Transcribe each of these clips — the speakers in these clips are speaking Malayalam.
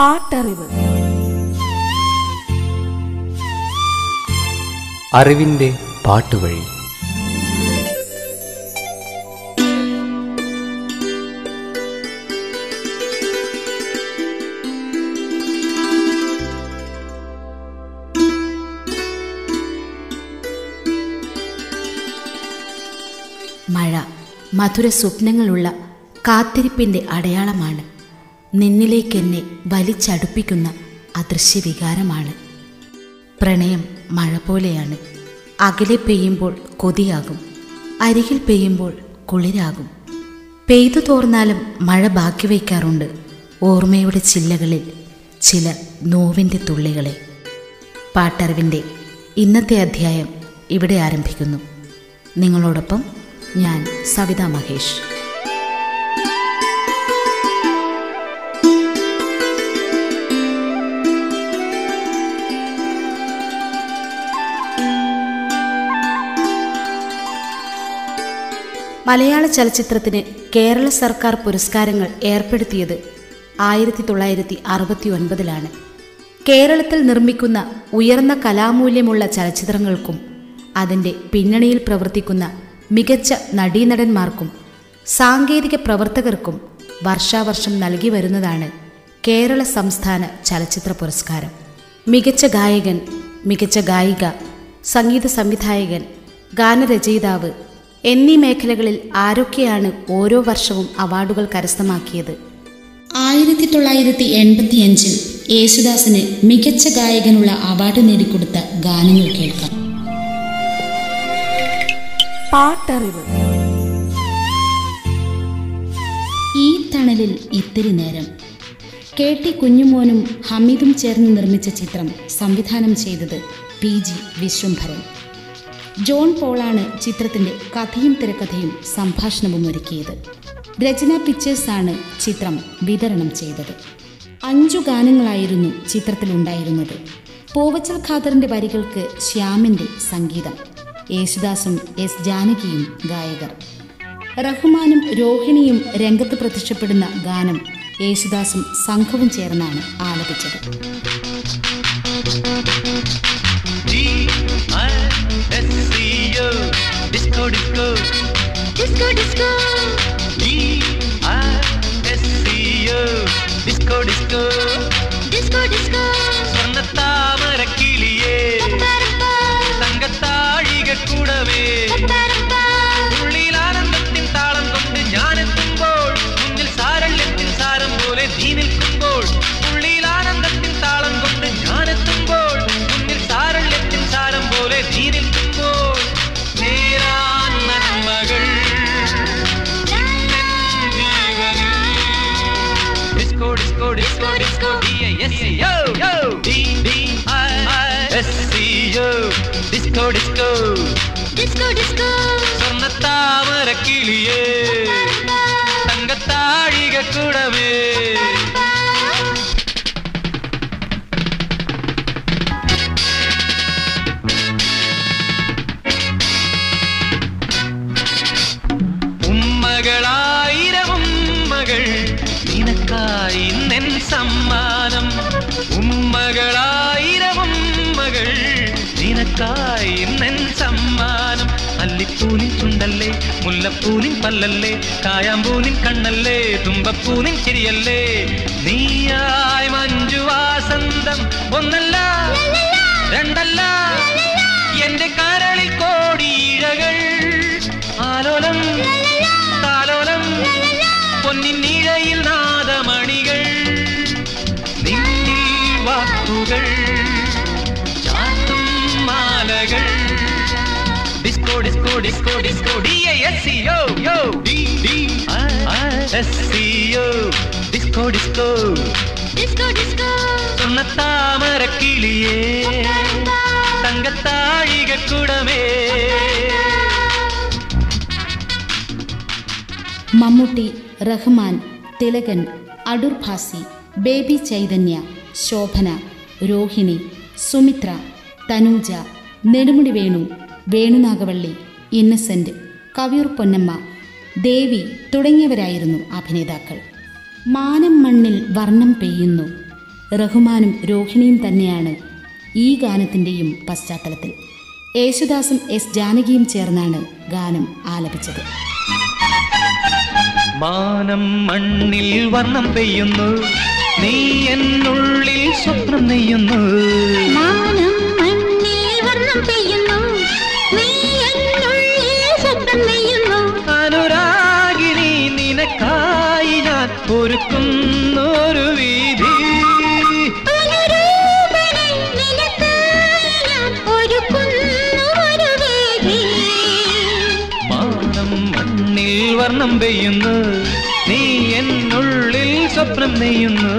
പാട്ടറിവ്. അറിവിന്റെ പാട്ടുവഴി. മഴ മധുര സ്വപ്നങ്ങളുള്ള കാത്തിരിപ്പിന്റെ അടയാളമാണ് നിന്നിലേക്കെന്നെ വലിച്ചടുപ്പിക്കുന്ന അദൃശ്യവികാരമാണ്. പ്രണയം മഴ പോലെയാണ്. അകലെ പെയ്യുമ്പോൾ കൊതിയാകും. അരികിൽ പെയ്യുമ്പോൾ കുളിരാകും. പെയ്തു തോർന്നാലും മഴ ബാക്കി വയ്ക്കാറുണ്ട് ഓർമ്മയുടെ ചില്ലകളിൽ ചില നോവിന്റെ തുള്ളികളെ. പാട്ടറിവിന്റെ ഇന്നത്തെ അധ്യായം ഇവിടെ ആരംഭിക്കുന്നു. നിങ്ങളോടൊപ്പം ഞാൻ സവിത മഹേഷ്. മലയാള ചലച്ചിത്രത്തിന് കേരള സർക്കാർ പുരസ്കാരങ്ങൾ ഏർപ്പെടുത്തിയത് ആയിരത്തി തൊള്ളായിരത്തി അറുപത്തി ഒൻപതിലാണ് കേരളത്തിൽ നിർമ്മിക്കുന്ന ഉയർന്ന കലാമൂല്യമുള്ള ചലച്ചിത്രങ്ങൾക്കും അതിന്റെ പിന്നണിയിൽ പ്രവർത്തിക്കുന്ന മികച്ച നടീനടന്മാർക്കും സാങ്കേതിക പ്രവർത്തകർക്കും വർഷാവർഷം നൽകി വരുന്നതാണ് കേരള സംസ്ഥാന ചലച്ചിത്ര പുരസ്കാരം. മികച്ച ഗായകൻ മികച്ച ഗായിക സംഗീത സംവിധായകൻ ഗാനരചയിതാവ് എന്നീ മേഖലകളിൽ ആരൊക്കെയാണ് ഓരോ വർഷവും അവാർഡുകൾ കരസ്ഥമാക്കിയത്? ആയിരത്തി തൊള്ളായിരത്തി എൺപത്തിയഞ്ചിൽ യേശുദാസിന് മികച്ച ഗായകനുള്ള അവാർഡ് നേടിക്കൊടുത്ത ഗാനങ്ങൾ കേൾക്കാം. പാട്ടറിവ്. ഈ തണലിൽ ഇത്തിരി നേരം. കെ ടി കുഞ്ഞുമോനും ഹമീദും ചേർന്ന് നിർമ്മിച്ച ചിത്രം സംവിധാനം ചെയ്തത് പി ജി വിശ്വംഭരൻ. ജോൺ പോളാണ് ചിത്രത്തിന്റെ കഥയും തിരക്കഥയും സംഭാഷണവും ഒരുക്കിയത്. രചന പിക്ചേഴ്സാണ് ചിത്രം വിതരണം ചെയ്തത്. അഞ്ചു ഗാനങ്ങളായിരുന്നു ചിത്രത്തിലുണ്ടായിരുന്നത്. പോവച്ചൽ ഖാദറിന്റെ വരികൾക്ക് ശ്യാമിന്റെ സംഗീതം യേശുദാസും എസ് ജാനകിയും ഗായകർ. റഹ്മാനും രോഹിണിയും രംഗത്ത് പ്രത്യക്ഷപ്പെടുന്ന ഗാനം യേശുദാസും സംഘവും ചേർന്നാണ് ആലപിച്ചത്. D-I-S-C-O disco disco disco disco D R S C O disco disco Canadian നിനക്കായി നെൻ സമ്മാനം. ഉമ്മകളായിരം ഉമ്മകൾ നിനക്കായി നെൻ സമ്മാനം. അല്ലിപ്പൂനിൻ ചുണ്ടല്ലേ മുല്ലപ്പൂനിൻ പല്ലല്ലേ കായാമ്പൂനിൻ കണ്ണല്ലേ തുമ്പപ്പൂനിൻ ചിരിയല്ലേ. നീയായി മഞ്ജു ഒന്നല്ല രണ്ടല്ല. മമ്മൂട്ടി റഹ്മാൻ തിലകൻ അടൂർ ഭാസി ബേബി ചൈതന്യ ശോഭന രോഹിണി സുമിത്ര തനൂജ നെടുമുടി വേണു വേണുനാഗവള്ളി ഇന്നസെന്റ് കവിയൂർ പൊന്നമ്മ ദേവി തുടങ്ങിയവരായിരുന്നു അഭിനേതാക്കൾ. മാനം മണ്ണിൽ വർണം പെയ്യുന്നു. റഹ്മാനും രോഹിണിയും തന്നെയാണ് ഈ ഗാനത്തിന്റെയും പശ്ചാത്തലത്തിൽ. യേശുദാസും എസ് ജാനകിയും ചേർന്നാണ് ഗാനം ആലപിച്ചത്. മാനം മണ്ണിൽ വർണം പെയ്യുന്നു. നീ എന്നുള്ളിൽ സ്വപ്നം നെയ്യുന്നു. വർണം പെയ്യുന്നു. നീ എന്നുള്ളിൽ സ്വപ്നം നെയ്യുന്നു.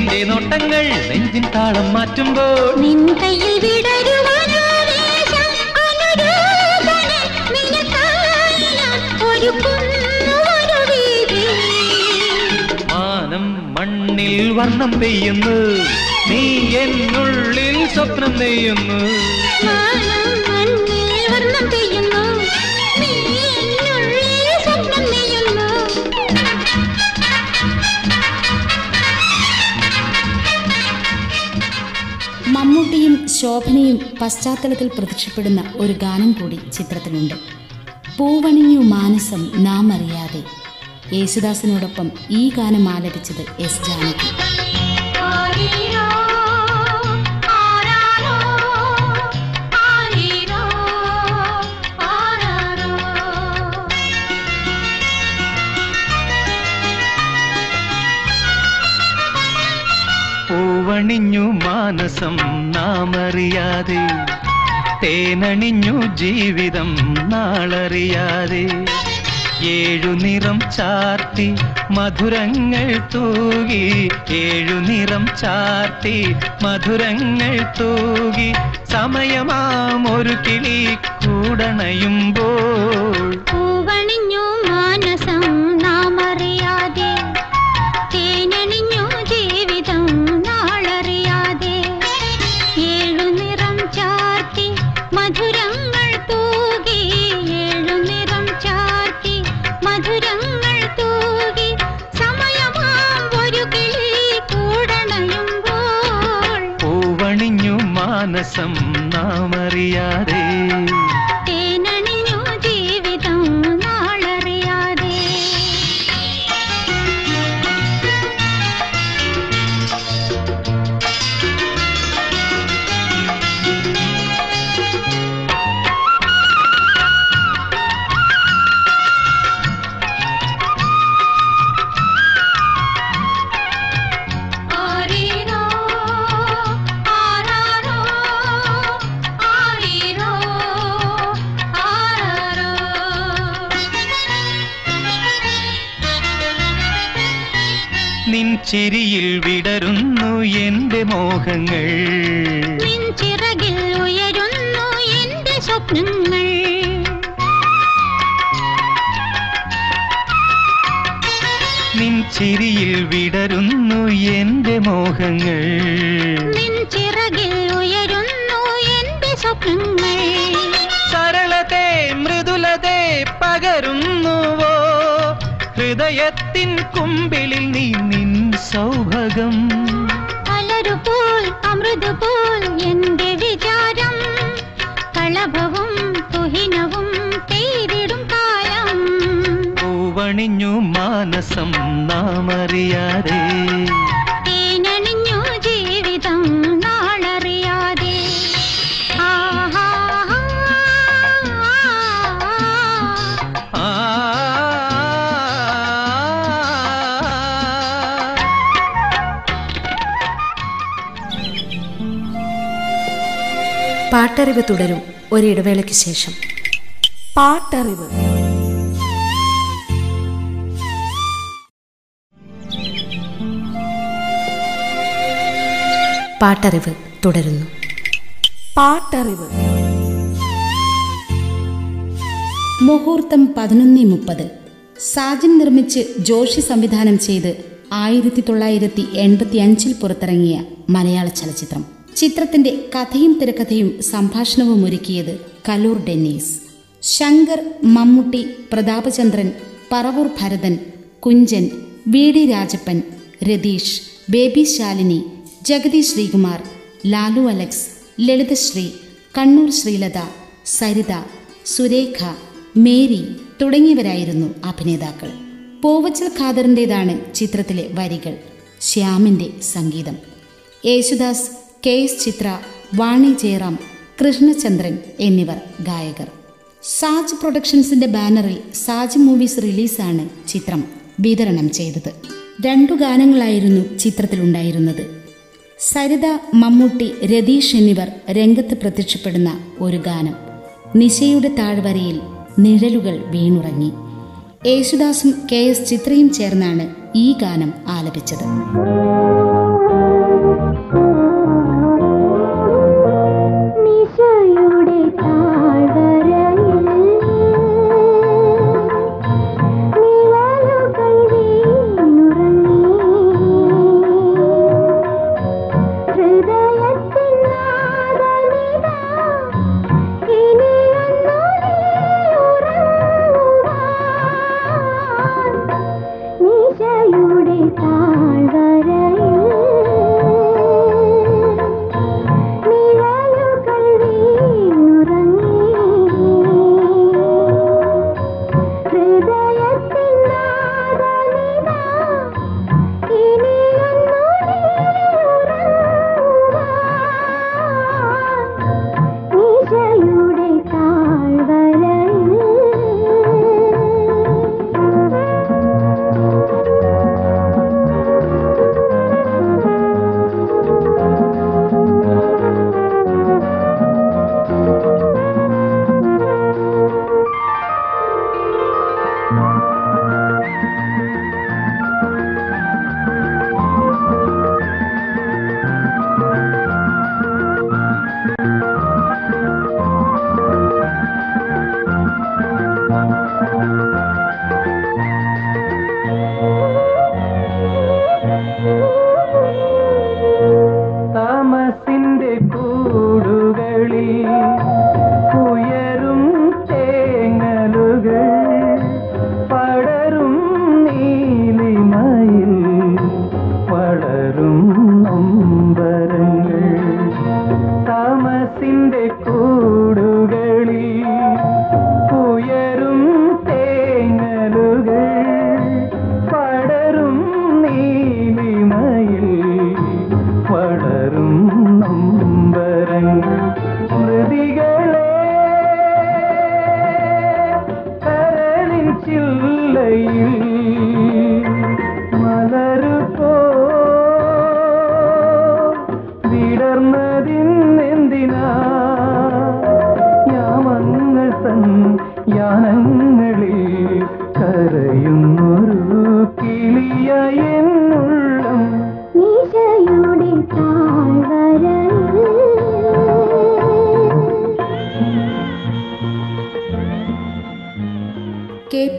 നിന്റെ നോട്ടങ്ങൾ നെഞ്ചിൻ താളം മാറ്റുമ്പോൾ നിൻ കയ്യിൽ. മാനം മണ്ണിൽ വർണം പെയ്യുന്നു. നീ എന്നുള്ളിൽ സ്വപ്നം നെയ്യുന്നു. മമ്മൂട്ടിയും ശോഭനയും പശ്ചാത്തലത്തിൽ പ്രത്യക്ഷപ്പെടുന്ന ഒരു ഗാനം കൂടി ചിത്രത്തിലുണ്ട്. പൂവണിഞ്ഞു മാനസം നാം അറിയാതെ യേശുദാസിനോടൊപ്പം ഈ ഗാനം ആലപിച്ചത് എസ് ജാനകി. പൂവണിഞ്ഞു മാനസം നാമറിയാതെ തേനണിഞ്ഞു ജീവിതം നാളറിയാതെ. ഏഴു നിറം ചാർത്തി മധുരങ്ങൾ തൂകി ഏഴു നിറം ചാർത്തി മധുരങ്ങൾ തൂകി സമയമാം ഒരു കിളി കൂടണയുമ്പോൾ മാനസം നാമറിയാതെ നിൻ ചിരിയിൽ വിടരുന്നു എന്റെ മോഹങ്ങൾ. നിൻ ചിറകിൽ ഉയരുന്നു എന്റെ സ്വപ്നങ്ങൾ. നിൻ ചിരിയിൽ വിടരുന്നു എന്റെ മോഹങ്ങൾ. നിൻ ചിറകിൽ ഉയരുന്നു എന്റെ സ്വപ്നങ്ങൾ. സരളതേ മൃദുലതേ പകരുന്നുവോ? ഹൃദയത്തിൻ കുമ്പിളിൽ നീ നിൻ സൗഭകം അലരുപോൽ അമൃതുപോൽ എന്റെ വിചാരം. കളഭവും തുഹിനവും പേരിടും കാലം. പൂവണിഞ്ഞു മാനസം നാമറിയാതെ. പാട്ടറിവ് തുടരും ഒരിടവേളയ്ക്ക് ശേഷം. പാട്ടറിവ്. പാട്ടറിവ് തുടരുന്നു. പാട്ടറിവ്. മുഹൂർത്തം പതിനൊന്ന് മുപ്പത്. സാജൻ നിർമ്മിച്ച് ജോഷി സംവിധാനം ചെയ്ത് ആയിരത്തി തൊള്ളായിരത്തി എൺപത്തി അഞ്ചിൽ പുറത്തിറങ്ങിയ മലയാള ചലച്ചിത്രം. ചിത്രത്തിന്റെ കഥയും തിരക്കഥയും സംഭാഷണവും ഒരുക്കിയത് Kaloor Dennis. Shankar Mammootty Prathapachandran Paravoor Bharathan Kunchan V D Rajappan Ratheesh Baby Shalini Jagathy Sreekumar Lalu Alex Lalithasree Kannur Sreelatha Saritha Surekha Mary തുടങ്ങിയവരായിരുന്നു അഭിനേതാക്കൾ. പോവച്ചൽ ഖാദറിന്റെതാണ് ചിത്രത്തിലെ വരികൾ ശ്യാമിന്റെ സംഗീതം. യേശുദാസ് കെ എസ് ചിത്ര വാണി ജയറാം കൃഷ്ണചന്ദ്രൻ എന്നിവർ ഗായകർ. സാജ് പ്രൊഡക്ഷൻസിന്റെ ബാനറിൽ സാജ് മൂവീസ് റിലീസാണ് ചിത്രം വിതരണം ചെയ്തത്. രണ്ടു ഗാനങ്ങളായിരുന്നു ചിത്രത്തിലുണ്ടായിരുന്നത് സരിത മമ്മൂട്ടി രതീഷ് എന്നിവർ രംഗത്ത് പ്രത്യക്ഷപ്പെടുന്ന ഒരു ഗാനം. നിശയുടെ താഴ്വരയിൽ നിഴലുകൾ വീണുറങ്ങി. യേശുദാസും കെ എസ് ചിത്രയും ചേർന്നാണ് ഈ ഗാനം ആലപിച്ചത്.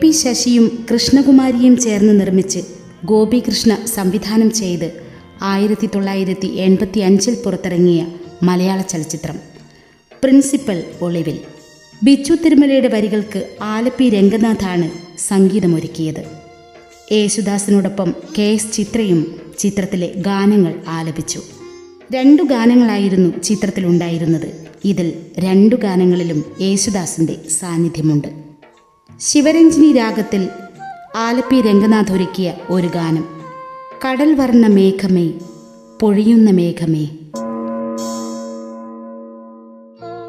പി ശശിയും കൃഷ്ണകുമാരിയും ചേർന്ന് നിർമ്മിച്ച് ഗോപികൃഷ്ണ സംവിധാനം ചെയ്ത് ആയിരത്തി തൊള്ളായിരത്തി എൺപത്തി അഞ്ചിൽ പുറത്തിറങ്ങിയ മലയാള ചലച്ചിത്രം. പ്രിൻസിപ്പൽ ഒളിവിൽ. ബിച്ചു തിരുമലയുടെ വരികൾക്ക് ആലപ്പി രംഗനാഥാണ് സംഗീതമൊരുക്കിയത്. യേശുദാസിനോടൊപ്പം കെ എസ് ചിത്രയും ചിത്രത്തിലെ ഗാനങ്ങൾ ആലപിച്ചു. രണ്ടു ഗാനങ്ങളായിരുന്നു ചിത്രത്തിലുണ്ടായിരുന്നത്. ഇതിൽ രണ്ടു ഗാനങ്ങളിലും യേശുദാസിന്റെ സാന്നിധ്യമുണ്ട്. ശിവരഞ്ജിനി രാഗത്തിൽ ആലപ്പി രംഗനാഥ് ഒരുക്കിയ ഒരു ഗാനം. കടൽ വർണ മേഘമേ പൊഴിയുന്ന മേഘമേ.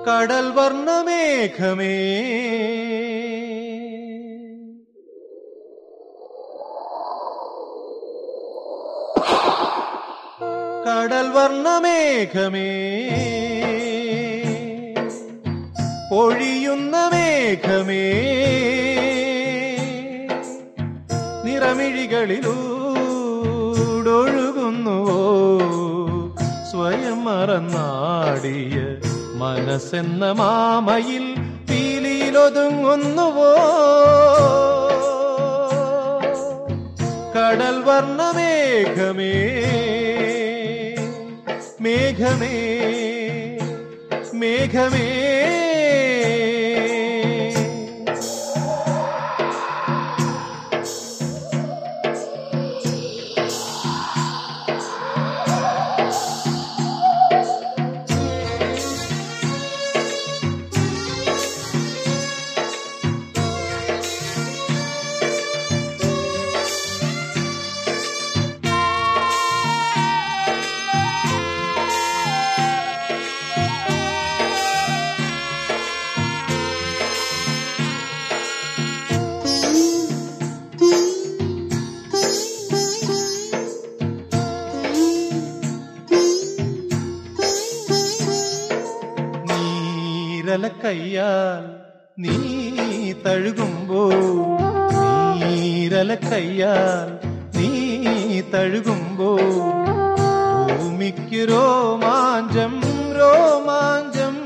കടൽ വർണ മേഘമേ. കടൽ വർണ മേഘമേ. പൊഴിയുന്ന മേഘമേ. നിറമിഴികളിലൂടൊഴുകുന്നുവോ സ്വയം മറന്നാടിയ മനസ്സെന്ന മാമയിൽ പീലിയിലൊതുങ്ങുന്നുവോ? കടൽ വർണമേഘമേ മേഘമേ മേഘമേ കയ്യാൽ നീ തഴുകുമ്പോ നീരല കയ്യാൽ നീ തഴുകുമ്പോ ഭൂമിക്ക് രോമാഞ്ചം രോമാഞ്ചം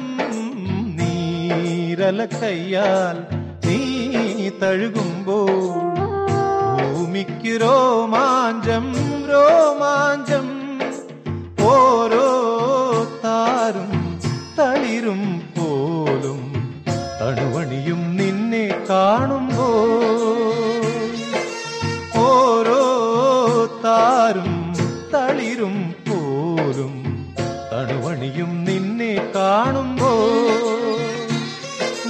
നീരല കയ്യാൽ നീ തഴുകുമ്പോ ഭൂമിക്ക് രോമാഞ്ചം രോമാഞ്ചം ഓരോ കാണുമ്പോ ഓരോ താരും തളിരും പോലും തണുവണിയും നിന്നെ കാണുമ്പോ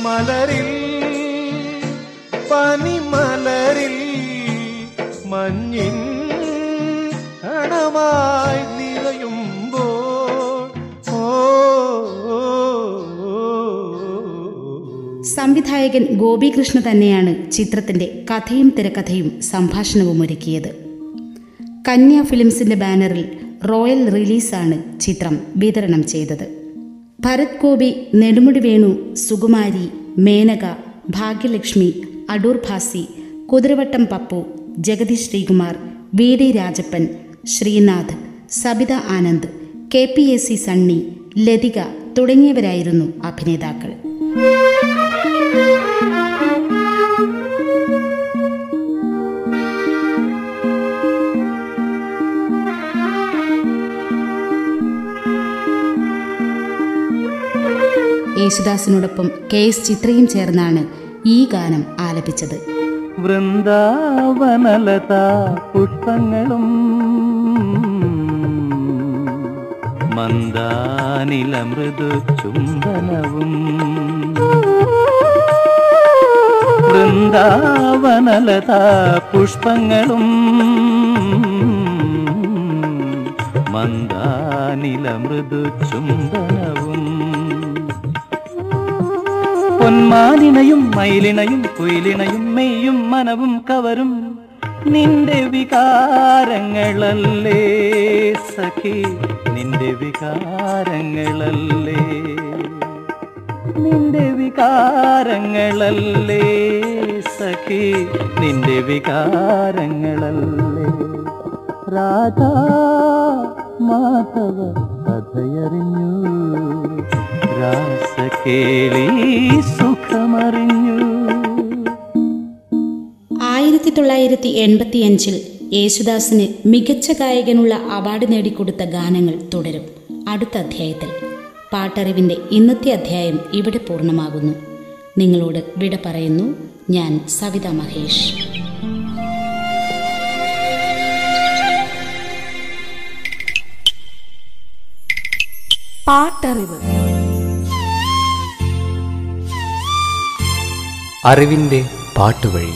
മലരിൽ പനിമലരിൽ മഞ്ഞിൻ കണമായി സംവിധായകൻ ഗോപികൃഷ്ണ തന്നെയാണ് ചിത്രത്തിന്റെ കഥയും തിരക്കഥയും സംഭാഷണവും ഒരുക്കിയത്. കന്യ ഫിലിംസിന്റെ ബാനറിൽ റോയൽ റിലീസാണ് ചിത്രം വിതരണം ചെയ്തത്. Bharath Gopi Nedumudi Venu Sukumari Menaka Bhagyalakshmi Adoor Bhasi Kuthiravattam Pappu Jagathy Sreekumar V D Rajappan Sreenath Sabitha Anand K P A C Sunny Lathika തുടങ്ങിയവരായിരുന്നു അഭിനേതാക്കൾ. യേശുദാസിനോടൊപ്പം കെ എസ് ചിത്രയും ചേർന്നാണ് ഈ ഗാനം ആലപിച്ചത്. വൃന്ദാവനലതാ പുഷ്പങ്ങളും മന്ദാനില മൃദു ചുംബനവും വൃന്ദാവനലതാ പുഷ്പങ്ങളും മന്ദാനില മൃദു ചുംബനവും പൊന്മാനിണയും മയിലിണയും കുയിലിണയും മെയ്യും മനവും കവരും നിന്റെ വികാരങ്ങളല്ലേ സഖി നിന്റെ വികാരങ്ങളല്ലേ. നിന്റെ വികാരങ്ങളല്ലേ സഖി നിന്റെ വികാരങ്ങളല്ലേ. രാധാ മാധവ കഥയറിഞ്ഞു രാസകേളി സുഖമറിഞ്ഞു ആയിരത്തി തൊള്ളായിരത്തി എൺപത്തിയഞ്ചിൽ യേശുദാസിന് മികച്ച ഗായകനുള്ള അവാർഡ് നേടിക്കൊടുത്ത ഗാനങ്ങൾ തുടരും. അടുത്ത അധ്യായത്തിൽ. പാട്ടറിവിന്റെ ഇന്നത്തെ അധ്യായം ഇവിടെ പൂർണമാകുന്നു. നിങ്ങളോട് വിട പറയുന്നു ഞാൻ സവിത മഹേഷ്. പാട്ടറിവ്. അറിവിന്റെ പാട്ടുവഴി.